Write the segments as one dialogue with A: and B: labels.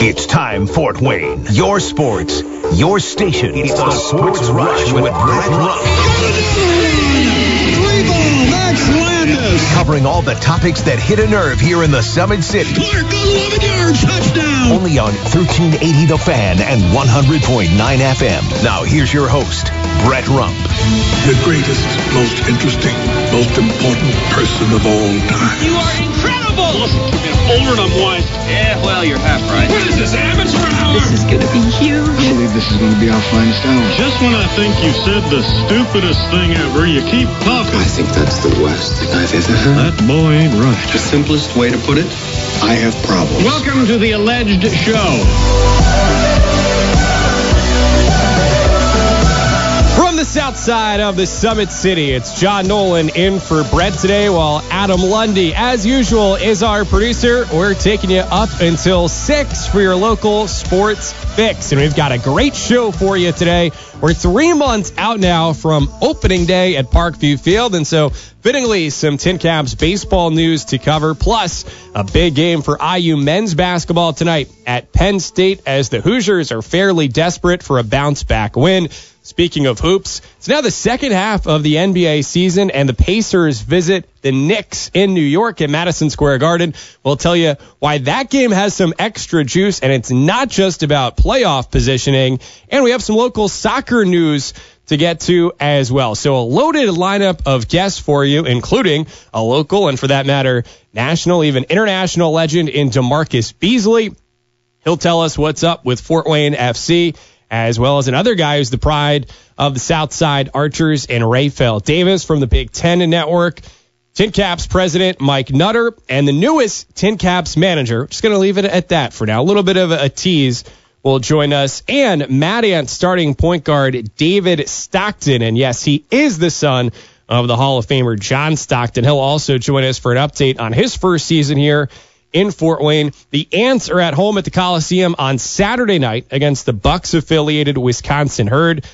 A: It's time, Fort Wayne. Your sports, your station. It's the Sports Rush with Brett Rump.
B: Max Landis.
A: Covering all the topics that hit a nerve here in the Summit City.
B: Clark, 11 yards, touchdown.
A: Only on 1380 The Fan and 100.9 FM. Now here's your host, Brett Rump.
C: the greatest, most interesting, most important person of all time.
D: You are incredible!
E: Listen, I'm getting older and I'm wise.
D: Yeah, well, you're half right.
E: What is this, amateur hour?
F: This is going to be huge.
G: I believe this is going to be our finest hour.
E: Just when I think you said the stupidest thing ever, you keep talking.
G: I think that's the worst thing I've ever heard.
E: That boy ain't right.
G: The simplest way to put it, I have problems.
E: Welcome to the alleged show.
H: From the south side of the Summit City, it's John Nolan in for Brett today, while Adam Lundy, as usual, is our producer. We're taking you up until 6 for your local sports fix. And we've got a great show for you today. We're three months out now from opening day at Parkview Field. And so, fittingly, some Tin Caps baseball news to cover, plus a big game for IU men's basketball tonight at Penn State as the Hoosiers are fairly desperate for a bounce back win. Speaking of hoops, it's now the second half of the NBA season, and the Pacers visit the Knicks in New York at Madison Square Garden. We'll tell you why that game has some extra juice, and it's not just about playoff positioning. And we have some local soccer news to get to as well. So a loaded lineup of guests for you, including a local and for that matter, national, even international legend in DeMarcus Beasley. He'll tell us what's up with Fort Wayne FC as well as another guy who's the pride of the Southside Archers and Rapheal Davis from the Big Ten Network. Tin Caps president Mike Nutter and the newest Tin Caps manager. Just going to leave it at that for now. A little bit of a tease will join us. And Mad Ant starting point guard David Stockton. And yes, he is the son of the Hall of Famer John Stockton. He'll also join us for an update on his first season here in Fort Wayne. The Ants are at home at the Coliseum on Saturday night against the Bucks affiliated Wisconsin Herd.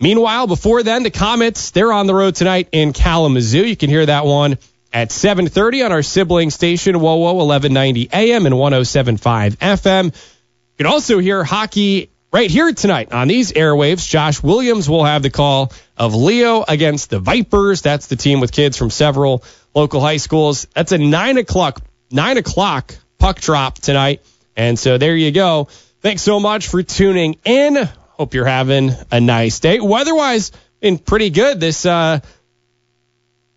H: Meanwhile, before then, the Komets, they're on the road tonight in Kalamazoo. You can hear that one at 7:30 on our sibling station WOWO 1190 AM and 1075 FM. You can also hear hockey right here tonight on these airwaves. Josh Williams will have the call of Leo against the Vipers. That's the team with kids from several local high schools. That's a nine o'clock nine o'clock puck drop tonight. And so there you go. Thanks so much for tuning in. Hope you're having a nice day. Weather-wise, been pretty good this uh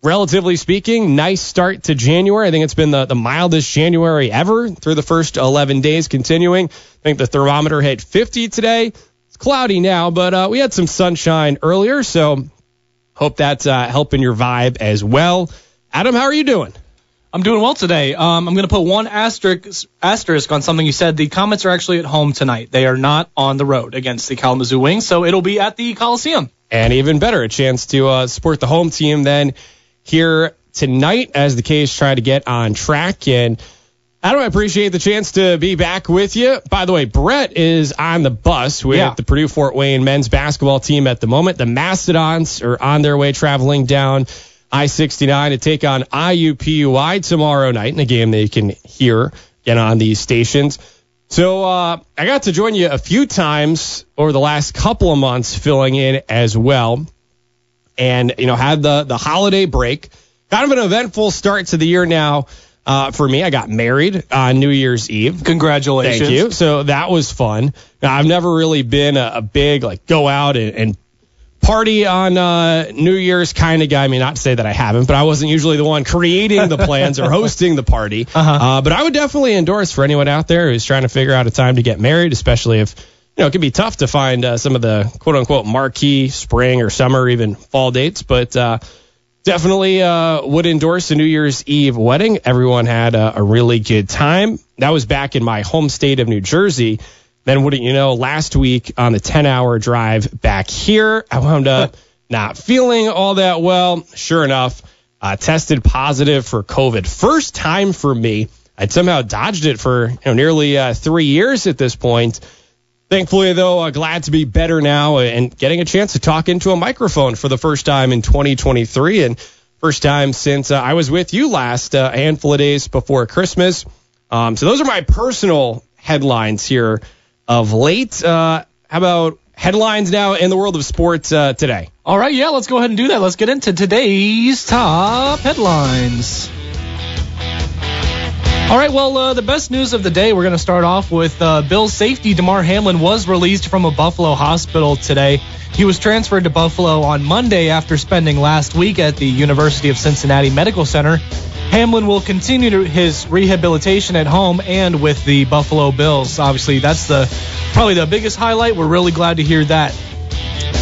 H: relatively speaking, nice start to January. I think it's been the, the mildest January ever through the first 11 days continuing. I think the thermometer hit 50 today. It's cloudy now, but uh, we had some sunshine earlier, so hope that's uh, helping your vibe as well. Adam, how are you doing?
I: I'm doing well today. Um, I'm going to put one asterisk, asterisk on something you said. The Komets are actually at home tonight. They are not on the road against the Kalamazoo Wings, so it'll be at the Coliseum.
H: And even better, a chance to uh, support the home team then here tonight as the K's try to get on track. And I appreciate the chance to be back with you. By the way, Brett is on the bus with
I: Yeah.
H: the Purdue Fort Wayne men's basketball team at the moment. The Mastodons are on their way traveling down I 69 to take on IUPUI tomorrow night in a game that you can hear again on these stations. So uh, I got to join you a few times over the last couple of months filling in as well. And, you know, had the, the holiday break. Kind of an eventful start to the year now uh, for me. I got married on New Year's Eve.
I: Congratulations.
H: Thank you. So that was fun. Now, I've never really been a, a big, like, go out and, and party on uh, New Year's kind of guy. I mean, not to say that I haven't, but I wasn't usually the one creating the plans or hosting the party. Uh-huh. but I would definitely endorse for anyone out there who's trying to figure out a time to get married, especially if you know it can be tough to find uh, some of the quote unquote marquee spring or summer or even fall dates. But uh, definitely uh, would endorse a New Year's Eve wedding. Everyone had a, a really good time. That was back in my home state of New Jersey. Then wouldn't you know, last week on the 10 hour drive back here, I wound up not feeling all that well. Sure enough, uh, tested positive for COVID. First time for me. I'd somehow dodged it for you know, nearly uh, three years at this point. Thankfully, though, uh, glad to be better now and getting a chance to talk into a microphone for the first time in 2023 and first time since uh, I was with you last uh, a handful of days before Christmas. Um, so those are my personal headlines here of late. Uh, how about headlines now in the world of sports uh, today?
I: All right, yeah, let's go ahead and do that. Let's get into today's top headlines. All right, well, uh, the best news of the day, we're going to start off with uh, Bills safety Damar Hamlin was released from a Buffalo hospital today. He was transferred to Buffalo on Monday after spending last week at the University of Cincinnati Medical Center. Hamlin will continue his rehabilitation at home and with the Buffalo Bills. Obviously, that's the probably the biggest highlight. We're really glad to hear that.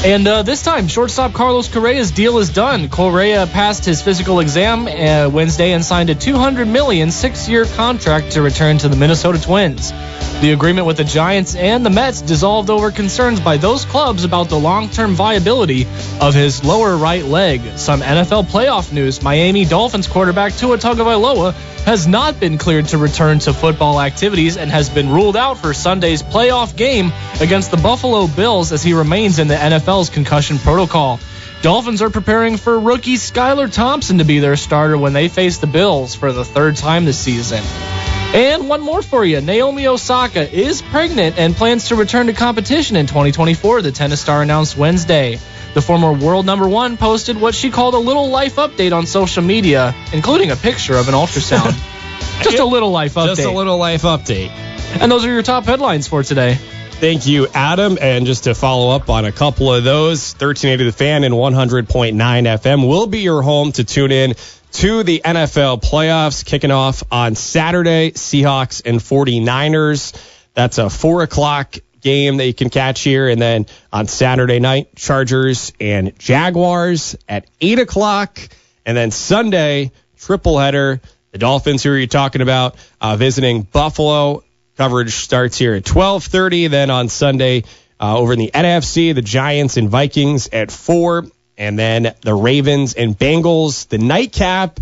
I: And uh, this time, shortstop Carlos Correa's deal is done. Correa passed his physical exam uh, Wednesday and signed a 200 million six-year contract to return to the Minnesota Twins. The agreement with the Giants and the Mets dissolved over concerns by those clubs about the long-term viability of his lower right leg. Some NFL playoff news: Miami Dolphins quarterback Tua Tagovailoa has not been cleared to return to football activities and has been ruled out for Sunday's playoff game against the Buffalo Bills as he remains in the NFL's concussion protocol. Dolphins are preparing for rookie Skylar Thompson to be their starter when they face the Bills for the third time this season. And one more for you. Naomi Osaka is pregnant and plans to return to competition in 2024, the tennis star announced Wednesday. The former world number one posted what she called a little life update on social media, including a picture of an ultrasound. Just a little life update.
H: Just a little life update.
I: And those are your top headlines for today.
H: Thank you, Adam. And just to follow up on a couple of those, 1380 The Fan and 100.9 FM will be your home to tune in to the NFL playoffs kicking off on Saturday. Seahawks and 49ers. That's a 4 o'clock game that you can catch here. And then on Saturday night, Chargers and Jaguars at 8 o'clock. And then Sunday, triple header. The Dolphins, who are you talking about, uh, visiting Buffalo. Coverage starts here at 12:30. Then on Sunday, uh, over in the NFC, the Giants and Vikings at four, and then the Ravens and Bengals, the nightcap.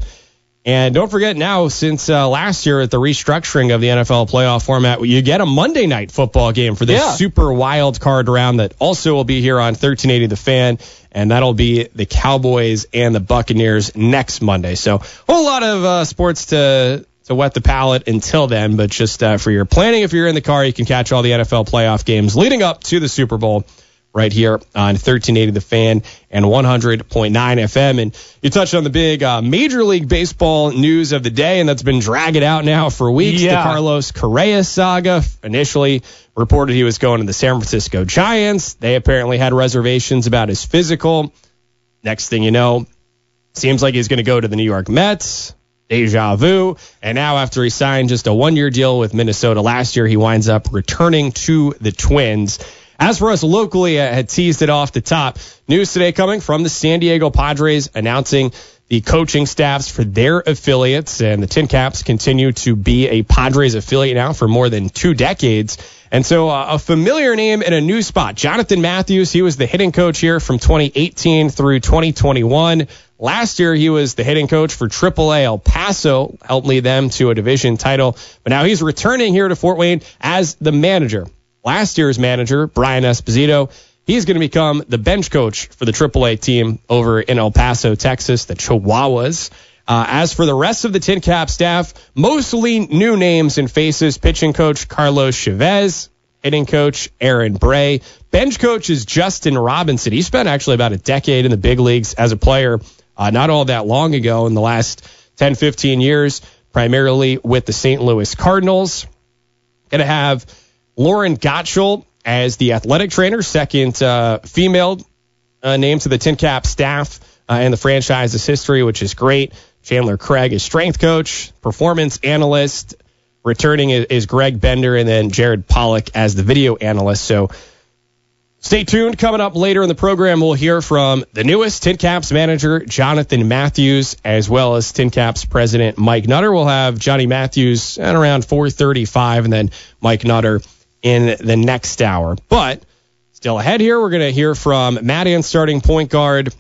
H: And don't forget now, since uh, last year at the restructuring of the NFL playoff format, you get a Monday night football game for this
I: Yeah.
H: super wild card round that also will be here on 1380 The Fan. And that'll be the Cowboys and the Buccaneers next Monday. So a whole lot of uh, sports to to wet the palate until then. But just uh, for your planning, if you're in the car, you can catch all the NFL playoff games leading up to the Super Bowl right here on 1380 The Fan and 100.9 FM. And you touched on the big uh, Major League Baseball news of the day, and that's been dragging out now for weeks.
I: Yeah.
H: The Carlos Correa saga. Initially reported he was going to the San Francisco Giants. They apparently had reservations about his physical. Next thing you know, seems like he's going to go to the New York Mets. Deja vu. And now, after he signed just a one year deal with Minnesota last year, he winds up returning to the Twins. As for us locally, I had teased it off the top. News today coming from the San Diego Padres announcing the coaching staffs for their affiliates. And the Tin Caps continue to be a Padres affiliate now for more than two decades. And so uh, a familiar name in a new spot. Jonathan Matthews, he was the hitting coach here from 2018 through 2021. Last year, he was the hitting coach for AAA El Paso, helped lead them to a division title. But now he's returning here to Fort Wayne as the manager. Last year's manager, Brian Esposito, he's going to become the bench coach for the AAA team over in El Paso, Texas, the Chihuahuas. Uh, as for the rest of the Tin Cap staff, mostly new names and faces. Pitching coach Carlos Chavez, hitting coach Aaron Bray, bench coach is Justin Robinson. He spent actually about a decade in the big leagues as a player, uh, not all that long ago in the last 10, 15 years, primarily with the St. Louis Cardinals. Going to have Lauren Gottschall as the athletic trainer, second uh, female uh, name to the Tin Cap staff uh, and the franchise's history, which is great. Chandler Craig is strength coach, performance analyst. Returning is, is Greg Bender, and then Jared Pollock as the video analyst. So stay tuned. Coming up later in the program, we'll hear from the newest Tin Caps manager, Jonathan Matthews, as well as Tin Caps president Mike Nutter. We'll have Johnny Matthews at around 4:35, and then Mike Nutter in the next hour. But still ahead here, we're going to hear from Mad Ant starting point guard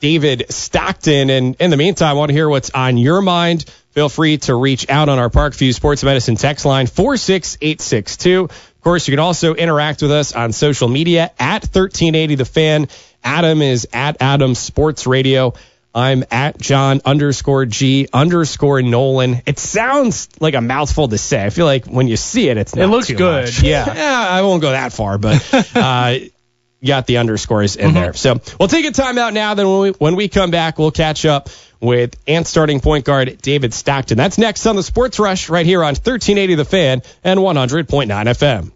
H: David Stockton. And in the meantime, I want to hear what's on your mind. Feel free to reach out on our Parkview Sports Medicine text line 46862. Of course, you can also interact with us on social media at 1380 The Fan. Adam is at Adam Sports Radio I'm at John underscore G underscore Nolan. It sounds like a mouthful to say. I feel like when you see it, it's not
I: It looks good.
H: much.
I: Yeah.
H: yeah, I won't go that far, but uh, got the underscores in
I: Mm-hmm.
H: there. So we'll take a time out now. Then when we, when we come back, we'll catch up with Ant starting point guard David Stockton. That's next on the Sports Rush right here on 1380 The Fan and 100.9 FM.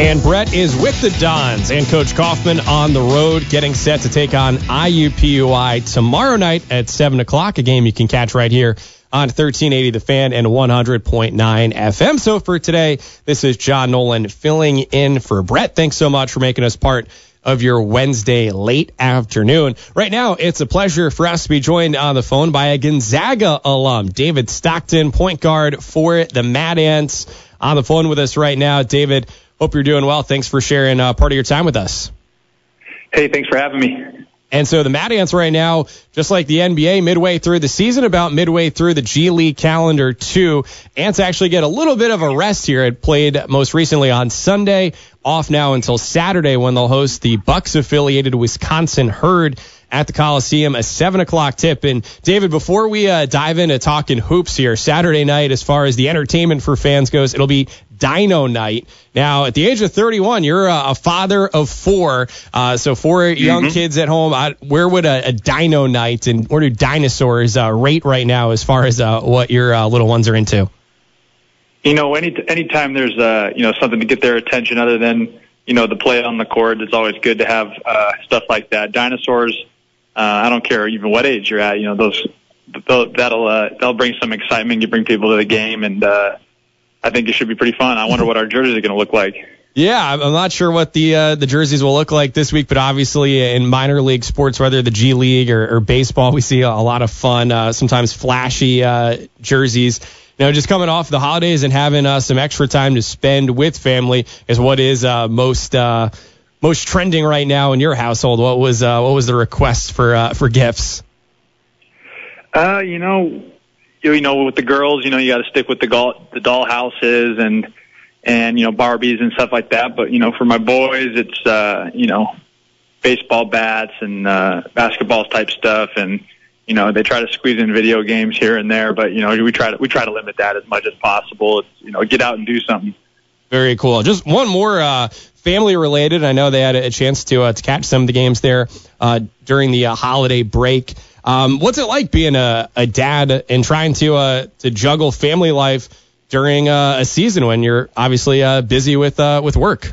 H: And Brett is with the Dons and Coach Coffman on the road getting set to take on IUPUI tomorrow night at 7 o'clock, a game you can catch right here on 1380 The Fan and 100.9 FM. So for today, this is John Nolan filling in for Brett. Thanks so much for making us part of your Wednesday late afternoon. Right now, it's a pleasure for us to be joined on the phone by a Gonzaga alum, David Stockton, point guard for the Mad Ants. On the phone with us right now, David. Hope you're doing well. Thanks for sharing uh, part of your time with us.
F: Hey, thanks for having me.
H: And so the Mad Ants right now, just like the NBA, midway through the season, about midway through the G League calendar too. Ants actually get a little bit of a rest here. It played most recently on Sunday, off now until Saturday when they'll host the Bucks affiliated Wisconsin Herd at the Coliseum, a seven o'clock tip. And David, before we uh, dive into talking hoops here, Saturday night, as far as the entertainment for fans goes, it'll be Dino Night. Now, at the age of 31, you're a, a father of four, uh, so 4 young kids at home. I, where would a, a Dino Night and where do dinosaurs uh, rate right now as far as uh, what your uh, little ones are into?
F: You know, any anytime there's uh, you know something to get their attention other than you know the play on the court, it's always good to have uh, stuff like that. Dinosaurs, uh, I don't care even what age you're at. You know, those that'll uh, that'll bring some excitement. You bring people to the game, and uh, I think it should be pretty fun. I wonder what our jerseys are going to look like.
H: Yeah, I'm I'm not sure what the uh, the jerseys will look like this week, but obviously in minor league sports, whether the G League or, or baseball, we see a, a lot of fun, uh, sometimes flashy uh, jerseys. You know, just coming off the holidays and having uh, some extra time to spend with family is what is uh, most uh, most trending right now in your household. What was uh, what was the request for uh, for gifts?
F: Uh, you know, you, know, with the girls, you know, you got to stick with the doll, the doll houses and and you know Barbies and stuff like that. But you know, for my boys, it's uh, you know, baseball bats and uh, basketball type stuff, and you know, they try to squeeze in video games here and there. But you know, we try to we try to limit that as much as possible. It's, you know, get out and do something.
H: Very cool. Just one more uh, family related. I know they had a chance to uh, to catch some of the games there uh, during the uh, holiday break. Um, what's it like being a, a dad and trying to uh, to juggle family life during uh, a season when you're obviously uh, busy with uh, with work?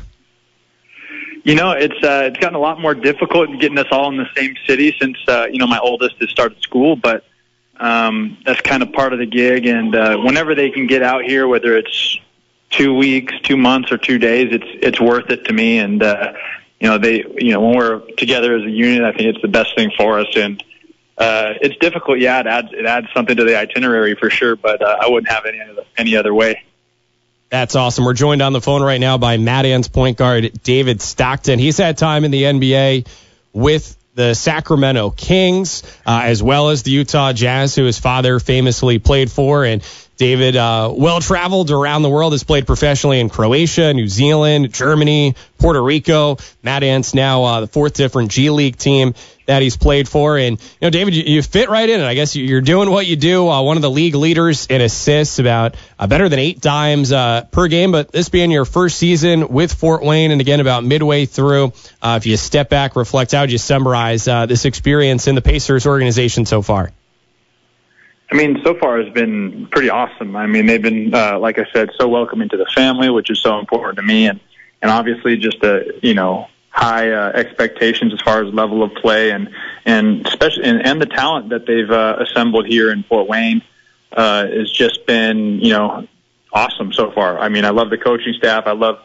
F: You know, it's uh, it's gotten a lot more difficult getting us all in the same city since uh, you know my oldest has started school, but um, that's kind of part of the gig. And uh, whenever they can get out here, whether it's two weeks, two months, or two days, it's it's worth it to me. And uh, you know, they you know when we're together as a unit, I think it's the best thing for us. And uh, it's difficult, yeah. It adds it adds something to the itinerary for sure, but uh, I wouldn't have any other, any other way.
H: That's awesome. We're joined on the phone right now by Mad Ants point guard David Stockton. He's had time in the NBA with the Sacramento Kings, uh, as well as the Utah Jazz, who his father famously played for. And David, uh, well traveled around the world, has played professionally in Croatia, New Zealand, Germany, Puerto Rico. Mad Ants now uh, the fourth different G League team that he's played for. And, you know, David, you, you fit right in. I guess you're doing what you do. Uh, one of the league leaders in assists, about uh, better than eight dimes uh, per game. But this being your first season with Fort Wayne, and again, about midway through, uh, if you step back, reflect, how would you summarize uh, this experience in the Pacers organization so far?
F: I mean, so far has been pretty awesome. I mean, they've been, uh, like I said, so welcoming to the family, which is so important to me, and and obviously just a you know high uh, expectations as far as level of play and and especially and, and the talent that they've uh, assembled here in Fort Wayne uh, has just been you know awesome so far. I mean, I love the coaching staff. I love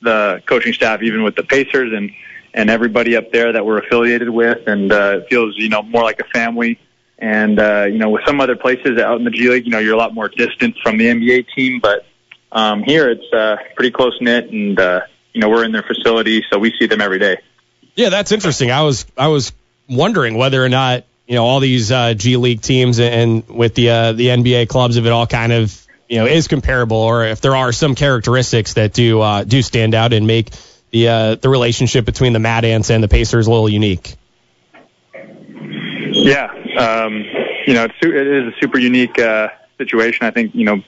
F: the coaching staff, even with the Pacers and and everybody up there that we're affiliated with, and uh, it feels you know more like a family. And uh, you know, with some other places out in the G League, you know, you're a lot more distant from the NBA team, but um, here it's uh, pretty close knit, and uh, you know, we're in their facility, so we see them every day.
H: Yeah, that's interesting. I was I was wondering whether or not you know all these uh, G League teams and with the uh, the NBA clubs, if it all kind of you know is comparable, or if there are some characteristics that do uh, do stand out and make the uh, the relationship between the Mad Ants and the Pacers a little unique.
F: Yeah, um, you know, it's, su- it is a super unique uh, situation. I think you know,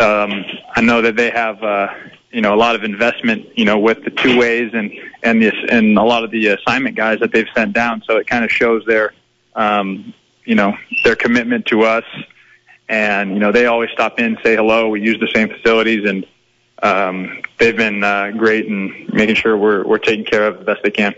F: um, I know that they have uh, you know a lot of investment, you know, with the two ways and and this and a lot of the assignment guys that they've sent down. So it kind of shows their um, you know their commitment to us. And you know, they always stop in, say hello. We use the same facilities, and um, they've been uh, great in making sure we're we're taken care of the best they can.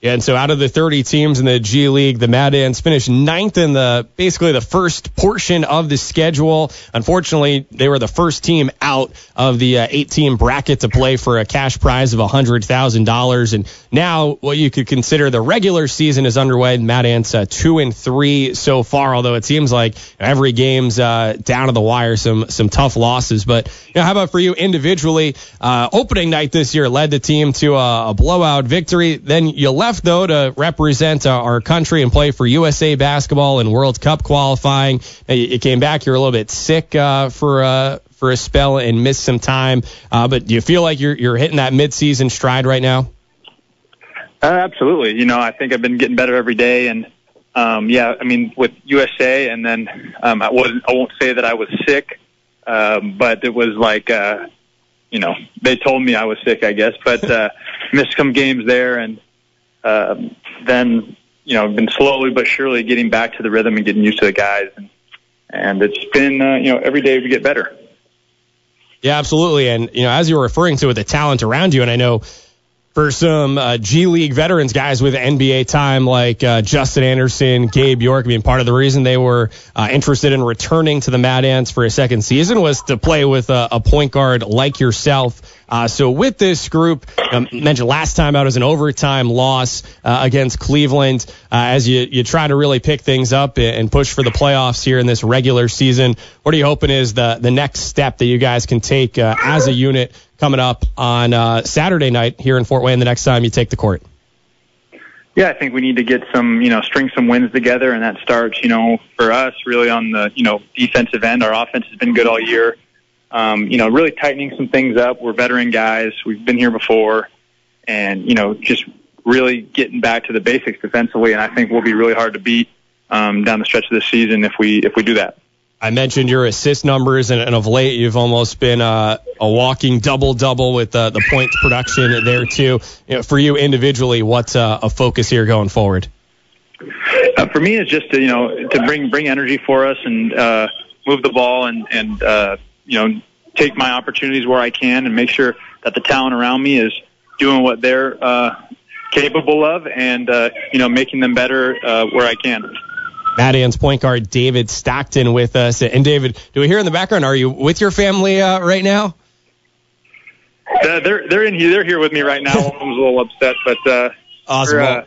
H: And so out of the 30 teams in the G League, the Mad Ants finished ninth in the basically the first portion of the schedule. Unfortunately, they were the first team out of the uh, eight-team bracket to play for a cash prize of $100,000. And now, what you could consider the regular season is underway. Mad Ants uh, two and three so far, although it seems like every game's uh, down to the wire. Some some tough losses, but you know, how about for you individually? Uh, opening night this year led the team to a, a blowout victory. Then you left left, though, to represent uh, our country and play for USA basketball and World Cup qualifying. You came back, you were a little bit sick uh, for uh, for a spell and missed some time. Uh, but do you feel like you're you're hitting that midseason stride right now?
F: Uh, absolutely. You know, I think I've been getting better every day, and um, yeah, I mean, with USA, and then um, I wasn't. I won't say that I was sick, um, but it was like. Uh, you know, they told me I was sick, I guess, but uh, missed some games there, and um, then you know been slowly but surely getting back to the rhythm and getting used to the guys, and and it's been uh, you know every day we get better.
H: Yeah, absolutely. And you know, as you were referring to with the talent around you, and I know for some uh, G League veterans, guys with NBA time like uh, Justin Anderson, Gabe York. I mean, part of the reason they were uh, interested in returning to the Mad Ants for a second season was to play with a, a point guard like yourself. Uh, so with this group, um, mentioned last time out as an overtime loss uh, against Cleveland, uh, as you you try to really pick things up and push for the playoffs here in this regular season. What are you hoping is the the next step that you guys can take as a unit coming up on uh, Saturday night here in Fort Wayne the next time you take the court?
F: Yeah, I think we need to get some, you know, string some wins together, and that starts, you know, for us really on the, you know, defensive end. Our offense has been good all year. Um, you know, really tightening some things up. We're veteran guys. We've been here before, and you know, just really getting back to the basics defensively. And I think we'll be really hard to beat um, down the stretch of the season if we if we do that.
H: I mentioned your assist numbers, and, and of late you've almost been uh, a walking double double with uh, the points production there too. You know, for you individually, what's uh, a focus here going forward?
F: Uh, for me, it's just to, you know to bring bring energy for us and uh, move the ball and and uh, you know take my opportunities where I can and make sure that the talent around me is doing what they're uh, capable of and uh, you know making them better uh, where I can.
H: Mad Ants point guard David Stockton with us. And David, do we hear in the background? Are you with your family uh, right now?
F: Uh, they're they're in here. They're here with me right now. One of them's a little upset, but uh,
H: awesome. Uh,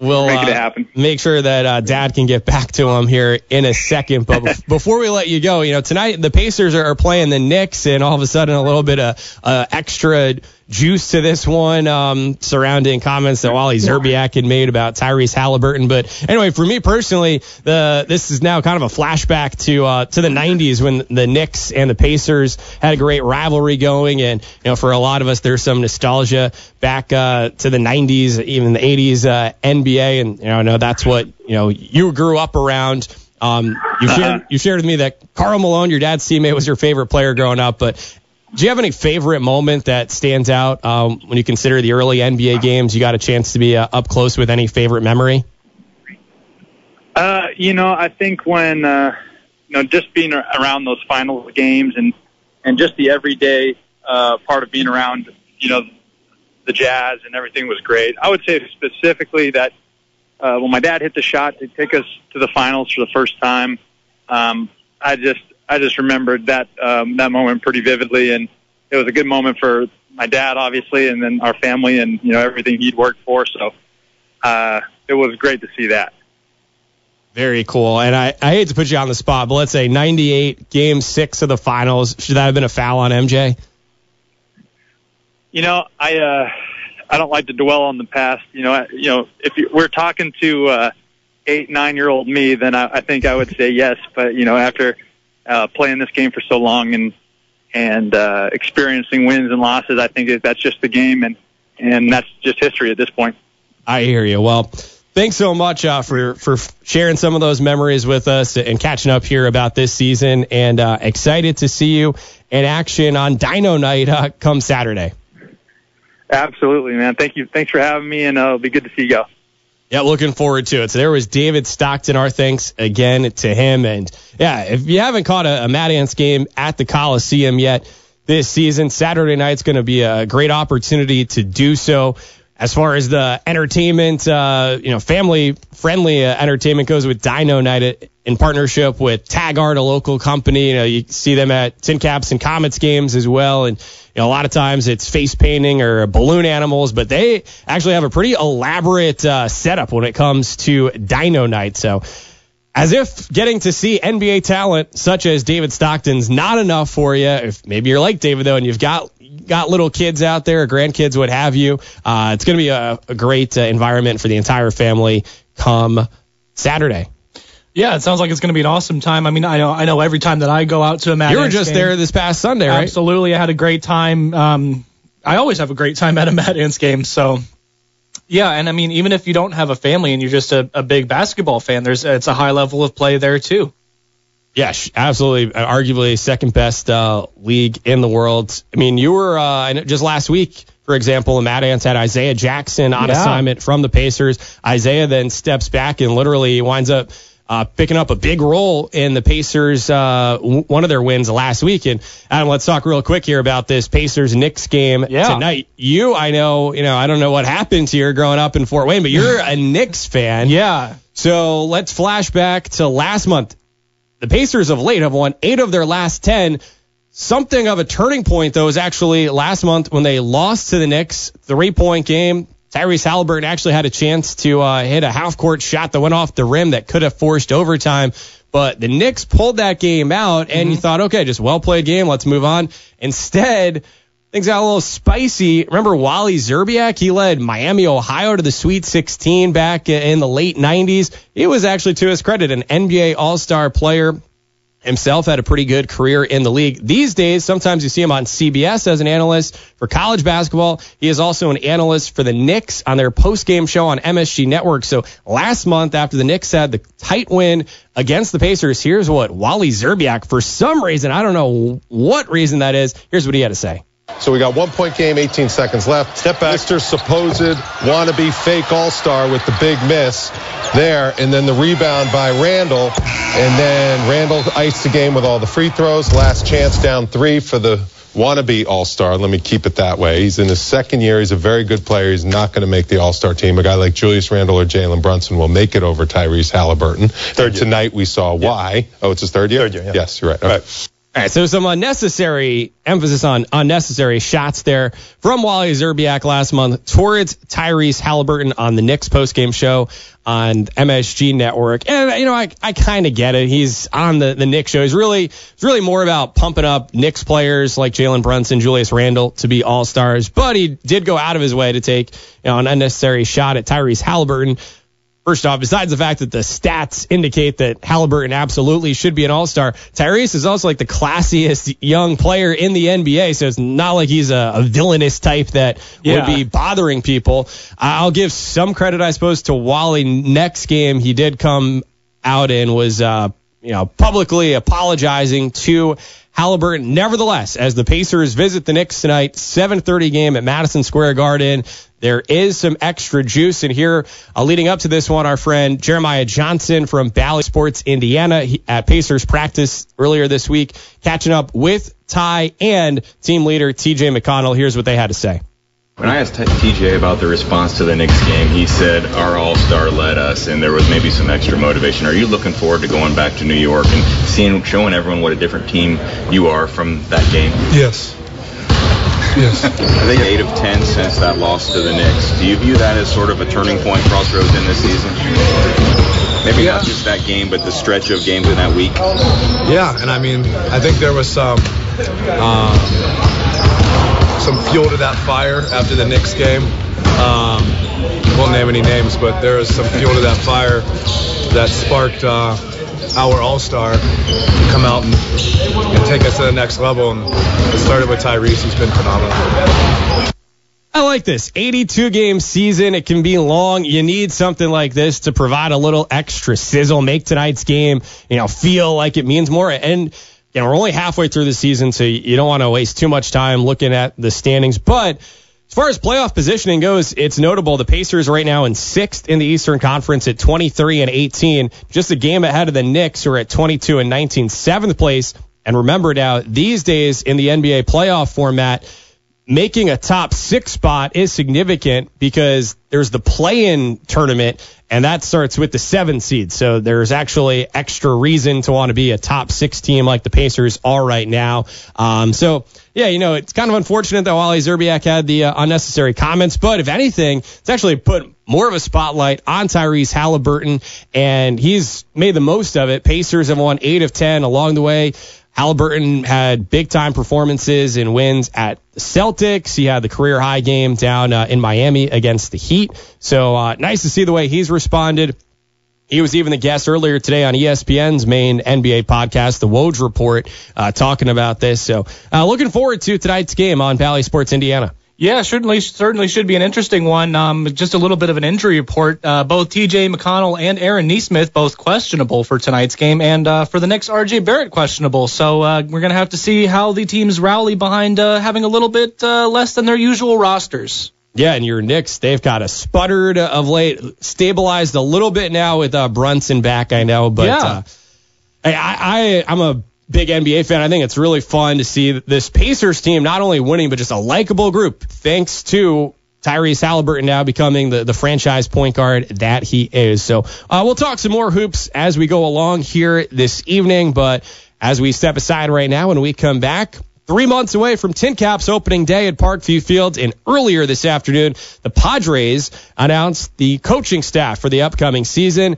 H: we'll
F: make it happen.
H: make sure that uh, Dad can get back to him here in a second. But before we let you go, you know tonight the Pacers are, are playing the Knicks, and all of a sudden a little bit of uh, extra juice to this one um, surrounding comments that Wally Szczerbiak had made about Tyrese Halliburton. But anyway, for me personally, the this is now kind of a flashback to uh, to the 90s when the Knicks and the Pacers had a great rivalry going, and you know for a lot of us there's some nostalgia back uh, to the 90s, even the 80s uh, NBA, and you know I know that's what you know you grew up around. Um, you shared you shared with me that Karl Malone, your dad's teammate, was your favorite player growing up, but do you have any favorite moment that stands out um, when you consider the early NBA games? You got a chance to be uh, up close with any favorite memory?
F: Uh, you know, I think when uh, you know just being around those finals games and and just the everyday uh, part of being around, you know, the Jazz and everything was great. I would say specifically that uh, when my dad hit the shot to take us to the finals for the first time, um, I just I just remembered that um, that moment pretty vividly, and it was a good moment for my dad, obviously, and then our family, and you know everything he'd worked for. So uh, it was great to see that.
H: Very cool. And I, I hate to put you on the spot, but let's say 98, game six of the finals. Should that have been a foul on MJ?
F: You know, I uh, I don't like to dwell on the past. You know, you know, if you, we're talking to uh, eight, nine year old me, then I, I think I would say yes. But you know, after uh, playing this game for so long and and uh, experiencing wins and losses. I think that's just the game, and and that's just history at this point.
H: I hear you. Well, thanks so much uh, for for sharing some of those memories with us and catching up here about this season. And uh, excited to see you in action on Dino Night uh, come Saturday.
F: Absolutely, man. Thank you. Thanks for having me, and uh, it'll be good to see you go.
H: Yeah, looking forward to it. So there was David Stockton. Our thanks again to him. And yeah, if you haven't caught a, a Mad Ants game at the Coliseum yet this season, Saturday night's going to be a great opportunity to do so. As far as the entertainment, uh, you know, family friendly uh, entertainment goes with Dino Night in partnership with Taggart, a local company. You know, you see them at Tin Caps and Komets games as well. And, you know, a lot of times it's face painting or balloon animals, but they actually have a pretty elaborate uh, setup when it comes to Dino Night. So, as if getting to see NBA talent such as David Stockton's not enough for you. If maybe you're like David though, and you've got got little kids out there, grandkids, what have you, uh, it's going to be a, a great uh, environment for the entire family come Saturday.
I: Yeah, it sounds like it's going to be an awesome time. I mean, I know, I know every time that I go out to a Mad
H: You were just
I: game-
H: there this past Sunday, right?
I: Absolutely, I had a great time. Um, I always have a great time at a Mad Ants game. So, yeah, and I mean, even if you don't have a family and you're just a, a big basketball fan, there's it's a high level of play there too.
H: Yeah, absolutely. Uh, Arguably second best uh, league in the world. I mean, you were uh, just last week, for example, the Mad Ants had Isaiah Jackson on
I: Yeah.
H: assignment from the Pacers. Isaiah then steps back and literally winds up uh, picking up a big role in the Pacers, uh, w- one of their wins last week. And Adam, let's talk real quick here about this Pacers Knicks game
I: Yeah.
H: tonight. You, I know, you know, I don't know what happened to you growing up in Fort Wayne, but you're a Knicks fan.
I: Yeah,
H: So let's flash back to last month. The Pacers of late have won eight of their last 10. Something of a turning point, though, is actually last month when they lost to the Knicks, three point game. Tyrese Halliburton actually had a chance to uh, hit a half court shot that went off the rim that could have forced overtime. But the Knicks pulled that game out, and you thought, okay, just well played game. Let's move on. Instead, things got a little spicy. Remember Wally Szczerbiak? He led Miami, Ohio to the Sweet 16 back in the late 90s. He was actually, to his credit, an NBA All Star player. Himself had a pretty good career in the league. These days, sometimes you see him on CBS as an analyst for college basketball. He is also an analyst for the Knicks on their post-game show on MSG Network. So last month, after the Knicks had the tight win against the Pacers, here's what Wally Szczerbiak, for some reason, I don't know what reason that is, here's what he had to say.
J: So we got one point game, 18 seconds left. Step back. Mr. supposed wannabe fake all star with the big miss there, and then the rebound by Randle. And then Randle iced the game with all the free throws. Last chance down three for the wannabe all star. Let me keep it that way. He's in his second year. He's a very good player. He's not going to make the all star team. A guy like Julius Randle or Jalen Brunson will make it over Tyrese Halliburton. Third Tonight we saw why. Oh, it's his third year? Third year, Yes, you're right. Okay.
H: All right, so some unnecessary emphasis on unnecessary shots there from Wally Szczerbiak last month towards Tyrese Halliburton on the Knicks postgame show on MSG Network. And you know, I, I kind of get it. He's on the the Knicks show. He's really it's really more about pumping up Knicks players like Jalen Brunson, Julius Randle to be all stars. But he did go out of his way to take you know an unnecessary shot at Tyrese Halliburton. First off, besides the fact that the stats indicate that Halliburton absolutely should be an all star, Tyrese is also like the classiest young player in the NBA. So it's not like he's a, a villainous type that
I: Yeah.
H: would be bothering people. I'll give some credit, I suppose, to Wally. Next game, he did come out and was, uh, you know, publicly apologizing to Halliburton. Nevertheless, as the Pacers visit the Knicks tonight, 7:30 game at Madison Square Garden. There is some extra juice in here. Uh, leading up to this one, our friend Jeremiah Johnson from Bally Sports Indiana he, at Pacers practice earlier this week, catching up with Ty and team leader TJ McConnell. Here's what they had to say.
K: When I asked TJ about the response to the Knicks game, he said our All-Star led us, and there was maybe some extra motivation. Are you looking forward to going back to New York and seeing, showing everyone what a different team you are from that game?
C: Yes. Yes.
K: I think eight of ten since that loss to the Knicks. Do you view that as sort of a turning point crossroads in this season? Maybe not just that game, but the stretch of games in that week.
C: Yeah, and I mean, I think there was some um, some fuel to that fire after the Knicks game. Um, won't name any names, but there is some fuel to that fire that sparked uh, our All Star to come out and, and take us to the next level. And it started with Tyrese, who's been phenomenal.
H: I like this 82 game season. It can be long. You need something like this to provide a little extra sizzle, make tonight's game, you know, feel like it means more. And you we're only halfway through the season, so you don't want to waste too much time looking at the standings. But as far as playoff positioning goes, it's notable. The Pacers right now in sixth in the Eastern Conference at 23 and 18, just a game ahead of the Knicks, who are at 22 and 19, seventh place. And remember now, these days in the NBA playoff format, making a top six spot is significant because there's the play-in tournament and that starts with the seven seed. So there's actually extra reason to want to be a top six team like the Pacers are right now. Um, so yeah, you know, it's kind of unfortunate that Wally Szczerbiak had the uh, unnecessary comments, but if anything, it's actually put more of a spotlight on Tyrese Halliburton and he's made the most of it. Pacers have won eight of 10 along the way. Halliburton had big time performances and wins at Celtics. He had the career high game down uh, in Miami against the Heat. So uh, nice to see the way he's responded. He was even the guest earlier today on ESPN's main NBA podcast, the Woj Report, uh, talking about this. So uh, looking forward to tonight's game on Bally Sports Indiana.
I: Yeah, certainly, certainly should be an interesting one. Um, just a little bit of an injury report. Uh, both T.J. McConnell and Aaron Nesmith both questionable for tonight's game, and uh, for the Knicks, R.J. Barrett questionable. So uh, we're gonna have to see how the teams rally behind uh, having a little bit uh, less than their usual rosters.
H: Yeah, and your Knicks, they've got a sputtered of late, stabilized a little bit now with uh, Brunson back. I know, but
I: Yeah.
H: I, I, I'm a big NBA fan. I think it's really fun to see this Pacers team not only winning, but just a likable group, thanks to Tyrese Halliburton now becoming the, the franchise point guard that he is. So uh, we'll talk some more hoops as we go along here this evening. But as we step aside right now, when we come back, three months away from Tin Caps opening day at Parkview Fields, and earlier this afternoon, the Padres announced the coaching staff for the upcoming season.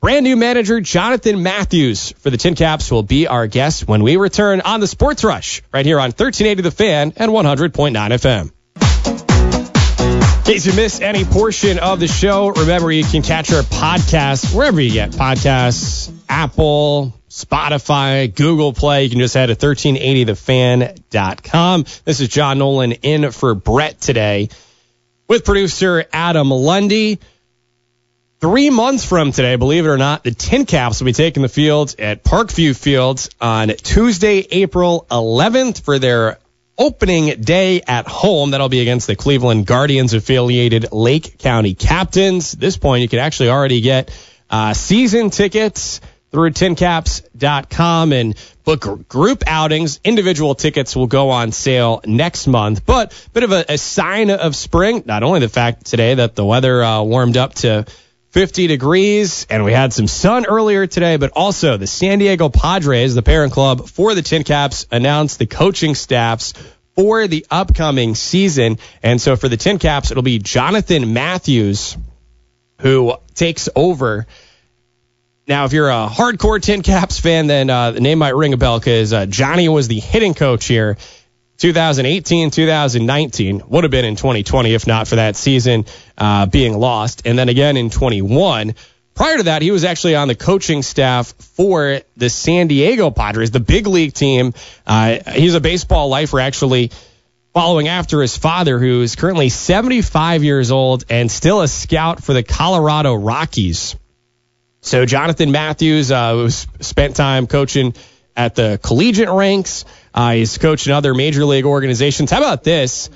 H: Brand new manager Jonathan Matthews for the Tin Caps will be our guest when we return on the Sports Rush right here on 1380 The Fan and 100.9 FM. In case you miss any portion of the show, remember you can catch our podcast wherever you get podcasts Apple, Spotify, Google Play. You can just head to 1380thefan.com. This is John Nolan in for Brett today with producer Adam Lundy. Three months from today, believe it or not, the Tin Caps will be taking the field at Parkview Fields on Tuesday, April 11th for their opening day at home. That'll be against the Cleveland Guardians affiliated Lake County Captains. At this point, you can actually already get uh, season tickets through tincaps.com and book group outings. Individual tickets will go on sale next month, but a bit of a, a sign of spring. Not only the fact today that the weather uh, warmed up to 50 degrees and we had some sun earlier today, but also the San Diego Padres, the parent club for the Tin Caps, announced the coaching staffs for the upcoming season. And so for the Tin Caps, it'll be Jonathan Matthews who takes over. Now, if you're a hardcore Tin Caps fan, then uh, the name might ring a bell because uh, Johnny was the hitting coach here 2018, 2019 would have been in 2020 if not for that season uh, being lost, and then again in 21. Prior to that, he was actually on the coaching staff for the San Diego Padres, the big league team. Uh, he's a baseball lifer, actually following after his father, who is currently 75 years old and still a scout for the Colorado Rockies. So Jonathan Matthews uh, spent time coaching at the collegiate ranks. Uh, he's coached in other major league organizations. How about this?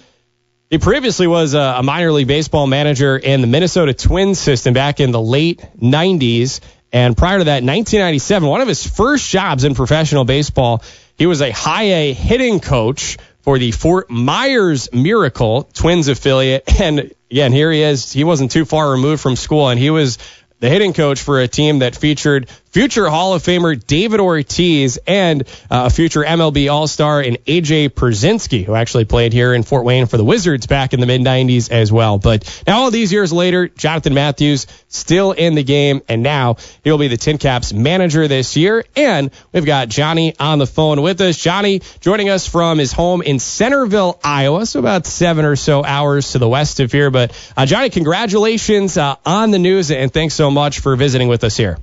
H: He previously was a, minor league baseball manager in the Minnesota Twins system back in the late 90s. And prior to that, 1997, one of his first jobs in professional baseball, he was a high A hitting coach for the Fort Myers Miracle Twins affiliate. And again, here he is. He wasn't too far removed from school, and he was the hitting coach for a team that featured future Hall of Famer David Ortiz and uh, a future MLB All Star in AJ Pierzynski, who actually played here in Fort Wayne for the Wizards back in the mid 90s as well. But now, all these years later, Jonathan Matthews still in the game, and now he'll be the Tin Caps manager this year. And we've got Johnny on the phone with us. Johnny joining us from his home in Centerville, Iowa, so about seven or so hours to the west of here. But uh, Johnny, congratulations uh, on the news, and thanks so much for visiting with us here.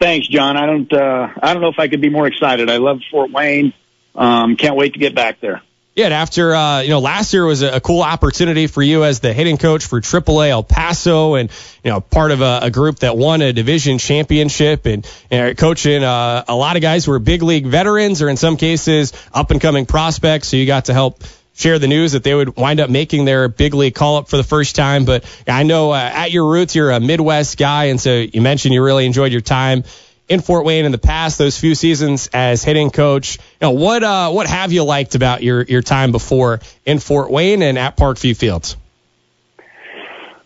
L: Thanks, John. I don't uh, I don't know if I could be more excited. I love Fort Wayne. Um, can't wait to get back there.
H: Yeah, and after uh, you know last year was a, a, cool opportunity for you as the hitting coach for AAA El Paso, and you know part of a, a group that won a division championship, and, and coaching uh, a lot of guys who are big league veterans, or in some cases up and coming prospects. So you got to help share the news that they would wind up making their big league call up for the first time. But I know uh, at your roots you're a Midwest guy, and so you mentioned you really enjoyed your time in Fort Wayne in the past, those few seasons as hitting coach. You know, what uh, what have you liked about your your time before in Fort Wayne and at Parkview Fields?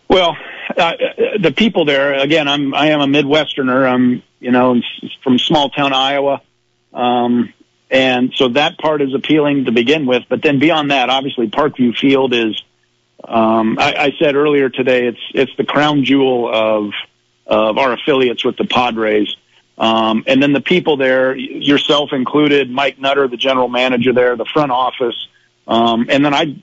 L: Well, uh, the people there. Again, I'm I am a Midwesterner. I'm you know from small town Iowa, um, and so that part is appealing to begin with. But then beyond that, obviously Parkview Field is. Um, I, I said earlier today, it's it's the crown jewel of of our affiliates with the Padres. Um, and then the people there, yourself included, Mike Nutter, the general manager there, the front office. Um, and then I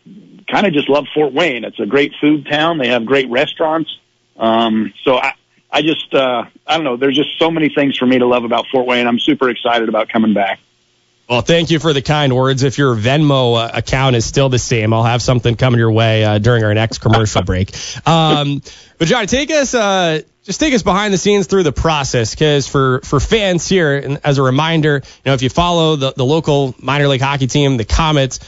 L: kind of just love Fort Wayne. It's a great food town. They have great restaurants. Um, so I, I just, uh, I don't know. There's just so many things for me to love about Fort Wayne. I'm super excited about coming back.
H: Well, thank you for the kind words. If your Venmo uh, account is still the same, I'll have something coming your way uh, during our next commercial break. Um, but John, take us uh, just take us behind the scenes through the process because for for fans here and as a reminder you know if you follow the, the local minor league hockey team the Komets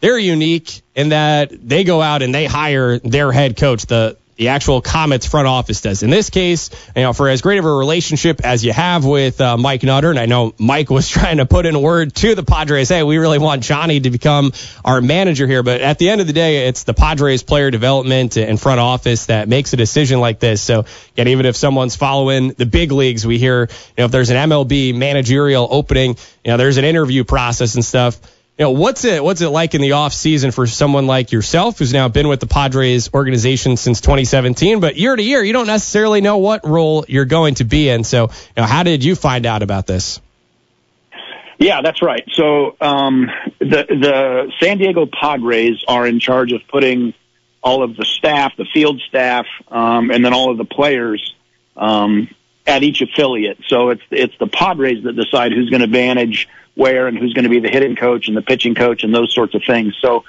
H: they're unique in that they go out and they hire their head coach the the actual Komets front office does. In this case, you know, for as great of a relationship as you have with uh, Mike Nutter, and I know Mike was trying to put in a word to the Padres, hey, we really want Johnny to become our manager here. But at the end of the day, it's the Padres player development and front office that makes a decision like this. So, again, even if someone's following the big leagues, we hear, you know, if there's an MLB managerial opening, you know, there's an interview process and stuff you know, what's it what's it like in the off season for someone like yourself who's now been with the Padres organization since 2017, but year to year you don't necessarily know what role you're going to be in. So, you know, how did you find out about this?
L: Yeah, that's right. So um, the the San Diego Padres are in charge of putting all of the staff, the field staff, um, and then all of the players um, at each affiliate. So it's it's the Padres that decide who's going to manage where and who's going to be the hitting coach and the pitching coach and those sorts of things. So,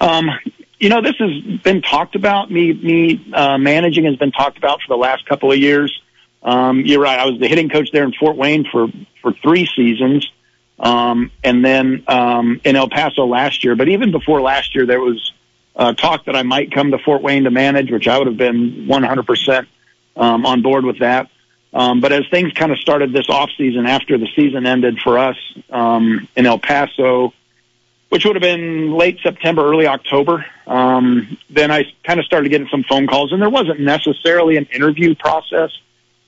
L: um, you know, this has been talked about. Me, me uh, managing has been talked about for the last couple of years. Um, you're right. I was the hitting coach there in Fort Wayne for for three seasons, um, and then um, in El Paso last year. But even before last year, there was uh, talk that I might come to Fort Wayne to manage, which I would have been 100 um, percent on board with that. Um, but as things kind of started this off season after the season ended for us um, in El Paso, which would have been late September, early October, um, then I kind of started getting some phone calls, and there wasn't necessarily an interview process.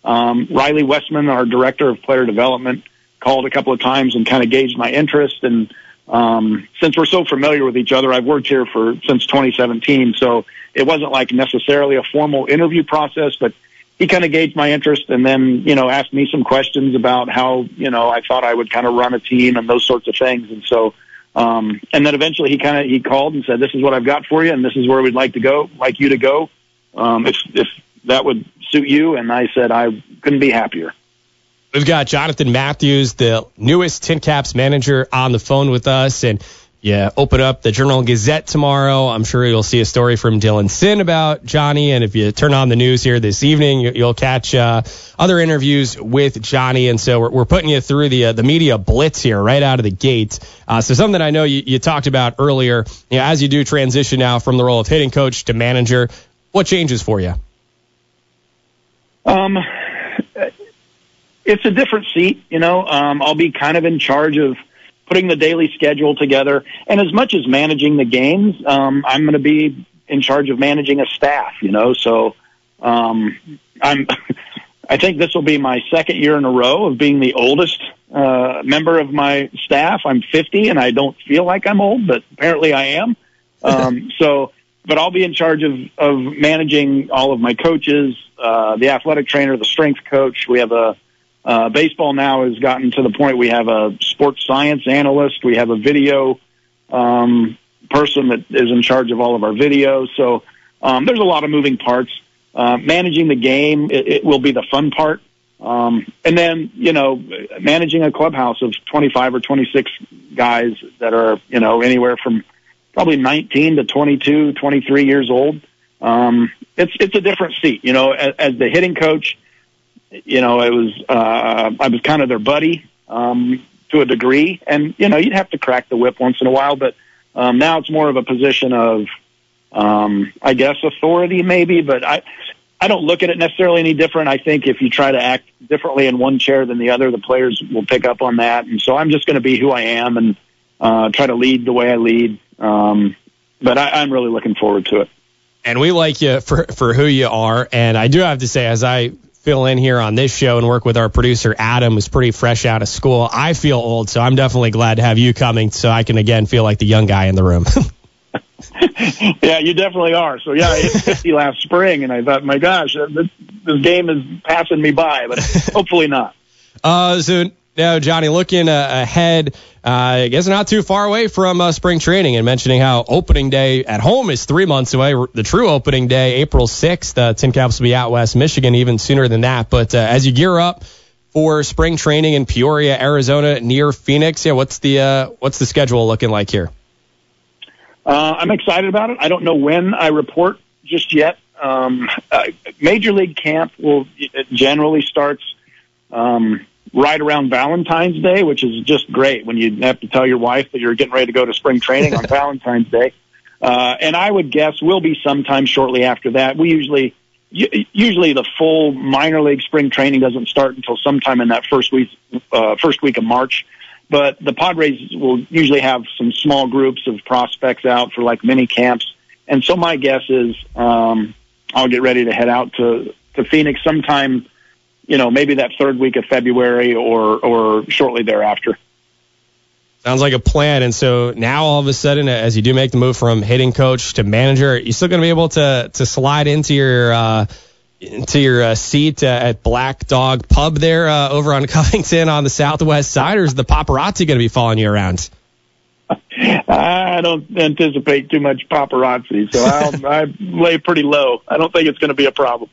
L: Um, Riley Westman, our director of player development, called a couple of times and kind of gauged my interest. And um, since we're so familiar with each other, I've worked here for since 2017, so it wasn't like necessarily a formal interview process, but he kind of gauged my interest and then, you know, asked me some questions about how, you know, I thought I would kind of run a team and those sorts of things. And so, um, and then eventually he kind of, he called and said, this is what I've got for you and this is where we'd like to go, like you to go. Um, if, if that would suit you. And I said, I couldn't be happier.
H: We've got Jonathan Matthews, the newest Tin Caps manager on the phone with us. And yeah, open up the Journal Gazette tomorrow. I'm sure you'll see a story from Dylan Sinn about Johnny. And if you turn on the news here this evening, you'll catch uh, other interviews with Johnny. And so we're, we're putting you through the uh, the media blitz here right out of the gate. Uh, so something I know you, you talked about earlier, you know, as you do transition now from the role of hitting coach to manager, what changes for you?
L: Um, it's a different seat. You know, um, I'll be kind of in charge of – putting the daily schedule together. And as much as managing the games, um, I'm going to be in charge of managing a staff, you know, so, um, I'm, I think this will be my second year in a row of being the oldest, uh, member of my staff. I'm 50 and I don't feel like I'm old, but apparently I am. Um, so, but I'll be in charge of, of managing all of my coaches, uh, the athletic trainer, the strength coach. We have a, uh, baseball now has gotten to the point we have a sports science analyst, we have a video um, person that is in charge of all of our videos. So um, there's a lot of moving parts. Uh, managing the game it, it will be the fun part, um, and then you know managing a clubhouse of 25 or 26 guys that are you know anywhere from probably 19 to 22, 23 years old. Um, it's it's a different seat, you know. As, as the hitting coach, you know, it was uh, I was kind of their buddy um, to a degree, and you know, you'd have to crack the whip once in a while, but um, now it's more of a position of, um, I guess, authority maybe. But I I don't look at it necessarily any different. I think if you try to act differently in one chair than the other, the players will pick up on that. And so I'm just going to be who I am and uh, try to lead the way I lead. Um, but I, I'm really looking forward to it.
H: And we like you for, for who you are. And I do have to say, as I fill in here on this show and work with our producer Adam, who's pretty fresh out of school, I feel old. So I'm definitely glad to have you coming so I can again feel like the young guy in the room.
L: yeah, you definitely are. So yeah, I hit 50 last spring, and I thought, my gosh, uh, this, this game is passing me by, but hopefully not.
H: Uh, so now, Johnny, looking uh, ahead, uh, I guess not too far away from uh, spring training, and mentioning how opening day at home is three months away. The true opening day, April 6th. Uh, Tin Caps will be out west Michigan, even sooner than that. But uh, as you gear up for spring training in Peoria, Arizona, near Phoenix, yeah, what's the uh, what's the schedule looking like here?
L: Uh, I'm excited about it. I don't know when I report just yet. Um, Major League Camp will generally starts um, right around Valentine's Day, which is just great when you have to tell your wife that you're getting ready to go to spring training on Valentine's Day. Uh, and I would guess will be sometime shortly after that. We usually usually the full minor league spring training doesn't start until sometime in that first week uh, first week of March. But the Padres will usually have some small groups of prospects out for like mini camps. And so my guess is um, I'll get ready to head out to, to Phoenix sometime, you know, maybe that third week of February or, or shortly thereafter.
H: Sounds like a plan. And so now all of a sudden, as you do make the move from hitting coach to manager, you're still going to be able to to slide into your uh, into your uh, seat uh, at Black Dog Pub there uh, over on Covington on the southwest side, or is the paparazzi going to be following you around?
L: I don't anticipate too much paparazzi, so I'll, I lay pretty low. I don't think it's going to be a problem.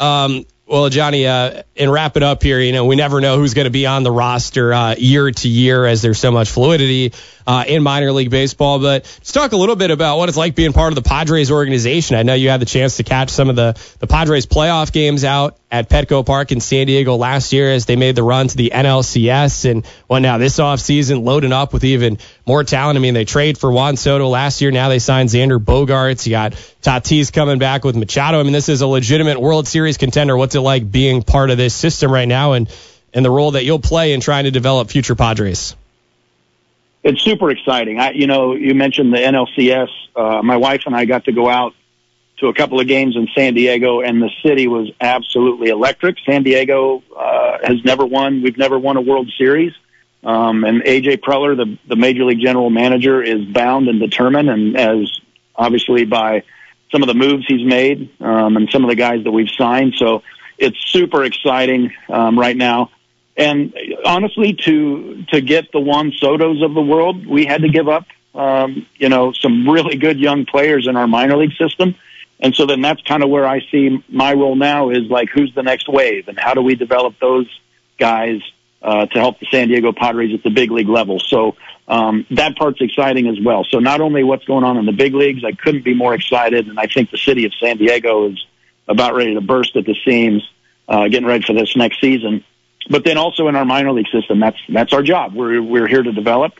H: Um, well, Johnny, uh, and wrap it up here. You know, we never know who's going to be on the roster uh, year to year as there's so much fluidity uh, in minor league baseball. But let's talk a little bit about what it's like being part of the Padres organization. I know you had the chance to catch some of the the Padres playoff games out at Petco Park in San Diego last year as they made the run to the NLCS. And well, now this offseason, loading up with even more talent. I mean, they trade for Juan Soto last year. Now they signed Xander Bogaerts. You got Tatis coming back with Machado. I mean, this is a legitimate World Series contender. What's it like being part of this system right now and, and the role that you'll play in trying to develop future Padres?
L: It's super exciting. I, you know, you mentioned the NLCS. Uh, my wife and I got to go out to a couple of games in San Diego, and the city was absolutely electric. San Diego uh, has never won. We've never won a World Series. Um, and AJ Preller, the, the major league general manager, is bound and determined, and as obviously by some of the moves he's made um, and some of the guys that we've signed. So it's super exciting um, right now. And honestly, to to get the Juan Soto's of the world, we had to give up, um, you know, some really good young players in our minor league system. And so then that's kind of where I see my role now is like, who's the next wave and how do we develop those guys uh, to help the San Diego Padres at the big league level? So um, that part's exciting as well. So not only what's going on in the big leagues, I couldn't be more excited. And I think the city of San Diego is about ready to burst at the seams, uh, getting ready for this next season. But then also in our minor league system, that's, that's our job. We're, we're here to develop.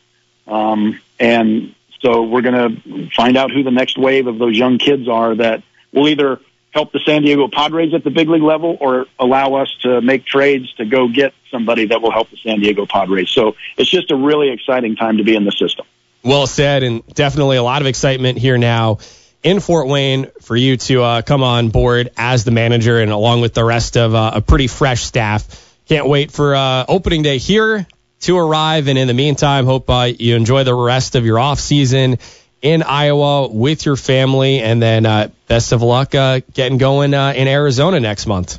L: Um, and so we're going to find out who the next wave of those young kids are that will either help the San Diego Padres at the big league level or allow us to make trades to go get somebody that will help the San Diego Padres. So it's just a really exciting time to be in the system.
H: Well said, and definitely a lot of excitement here now in Fort Wayne for you to uh, come on board as the manager and along with the rest of uh, a pretty fresh staff. Can't wait for uh, opening day here to arrive. And in the meantime, hope uh, you enjoy the rest of your off season in Iowa with your family. And then uh, best of luck uh, getting going uh, in Arizona next month.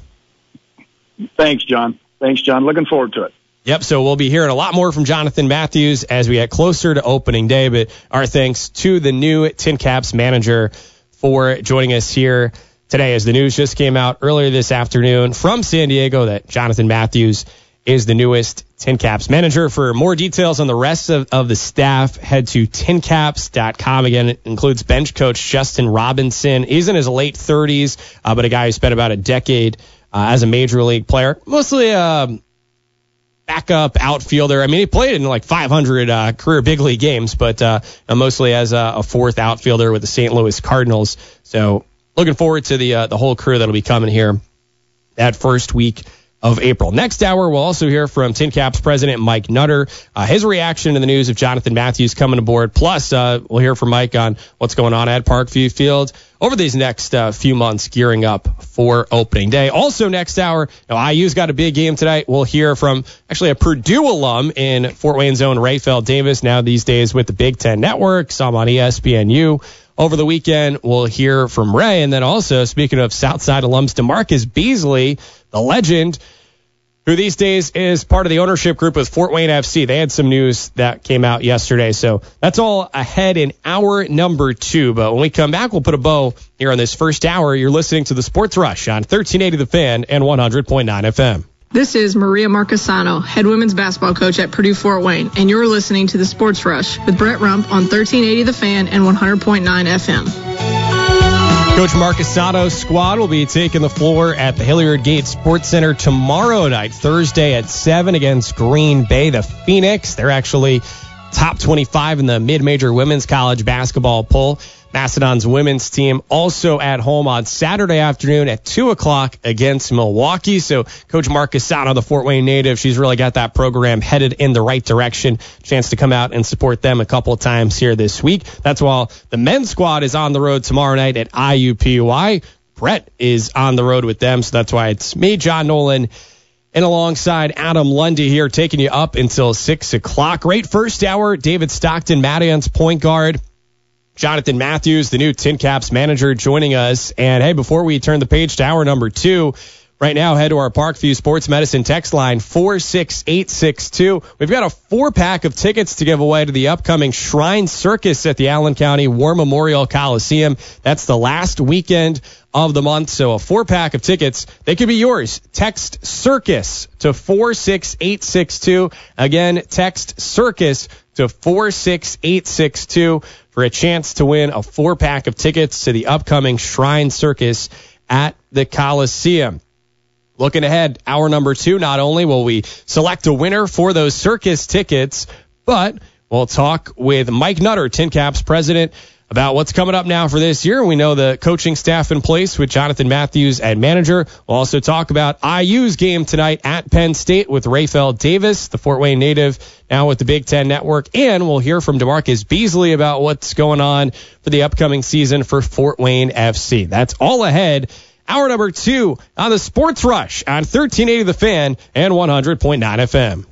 L: Thanks, John. Thanks, John. Looking forward to it.
H: Yep. So we'll be hearing a lot more from Jonathan Matthews as we get closer to opening day. But our thanks to the new Tin Caps manager for joining us here today as the news just came out earlier this afternoon from San Diego that Jonathan Matthews is the newest Tin Caps manager. For more details on the rest of, of the staff, head to tincaps.com. Again, it includes bench coach Justin Robinson. He's in his late 30s, uh, but a guy who spent about a decade uh, as a major league player, mostly um, backup outfielder. I mean, he played in like 500 uh, career big league games, but uh, mostly as a, a, fourth outfielder with the St. Louis Cardinals. So looking forward to the uh, the whole crew that'll be coming here that first week of April. Next hour, we'll also hear from Tin Caps president Mike Nutter, uh, his reaction to the news of Jonathan Matthews coming aboard. Plus, uh, we'll hear from Mike on what's going on at Parkview Field over these next uh, few months, gearing up for opening day. Also, next hour, IU's got a big game tonight. We'll hear from actually a Purdue alum in Fort Wayne's own Rapheal Davis, now these days with the Big Ten Network, some on ESPNU over the weekend. We'll hear from Ray. And then also, speaking of Southside alums, DeMarcus Beasley, the legend, who these days is part of the ownership group with Fort Wayne FC. They had some news that came out yesterday. So that's all ahead in hour number two. But when we come back, we'll put a bow here on this first hour. You're listening to the Sports Rush on 1380 The Fan and 100.9 FM.
M: This is Maria Marchesano, head women's basketball coach at Purdue Fort Wayne, and you're listening to the Sports Rush with Brett Rump on 1380 The Fan and 100.9 FM.
H: Coach Marchesano's squad will be taking the floor at the Hilliard Gates Sports Center tomorrow night, Thursday at 7 against Green Bay, the Phoenix. They're actually top 25 in the mid-major women's college basketball poll. Mastodons' women's team also at home on Saturday afternoon at 2 o'clock against Milwaukee. So Coach Marcus Marchesano, the Fort Wayne native, she's really got that program headed in the right direction. Chance to come out and support them a couple of times here this week. That's while the men's squad is on the road tomorrow night at IUPUI. Brett is on the road with them. So that's why it's me, John Nolan, and alongside Adam Lundy here, taking you up until 6 o'clock. Great first hour. David Stockton, Mad Ants' point guard. Jonathan Matthews, the new Tin Caps manager, joining us. And hey, before we turn the page to hour number two, right now head to our Parkview Sports Medicine text line 46862. We've got a four pack of tickets to give away to the upcoming Shrine Circus at the Allen County War Memorial Coliseum. That's the last weekend of the month. So a four pack of tickets, they could be yours. Text circus to 46862. Again, text circus to 46862 for a chance to win a four pack of tickets to the upcoming Shrine Circus at the Coliseum. Looking ahead, hour number two, not only will we select a winner for those circus tickets, but we'll talk with Mike Nutter, Tin Caps president, about what's coming up now for this year. We know the coaching staff in place with Jonathan Matthews at manager. We'll also talk about IU's game tonight at Penn State with Rapheal Davis, the Fort Wayne native, now with the Big Ten Network. And we'll hear from DeMarcus Beasley about what's going on for the upcoming season for Fort Wayne FC. That's all ahead. Hour number two on the Sports Rush on 1380 The Fan and 100.9 FM.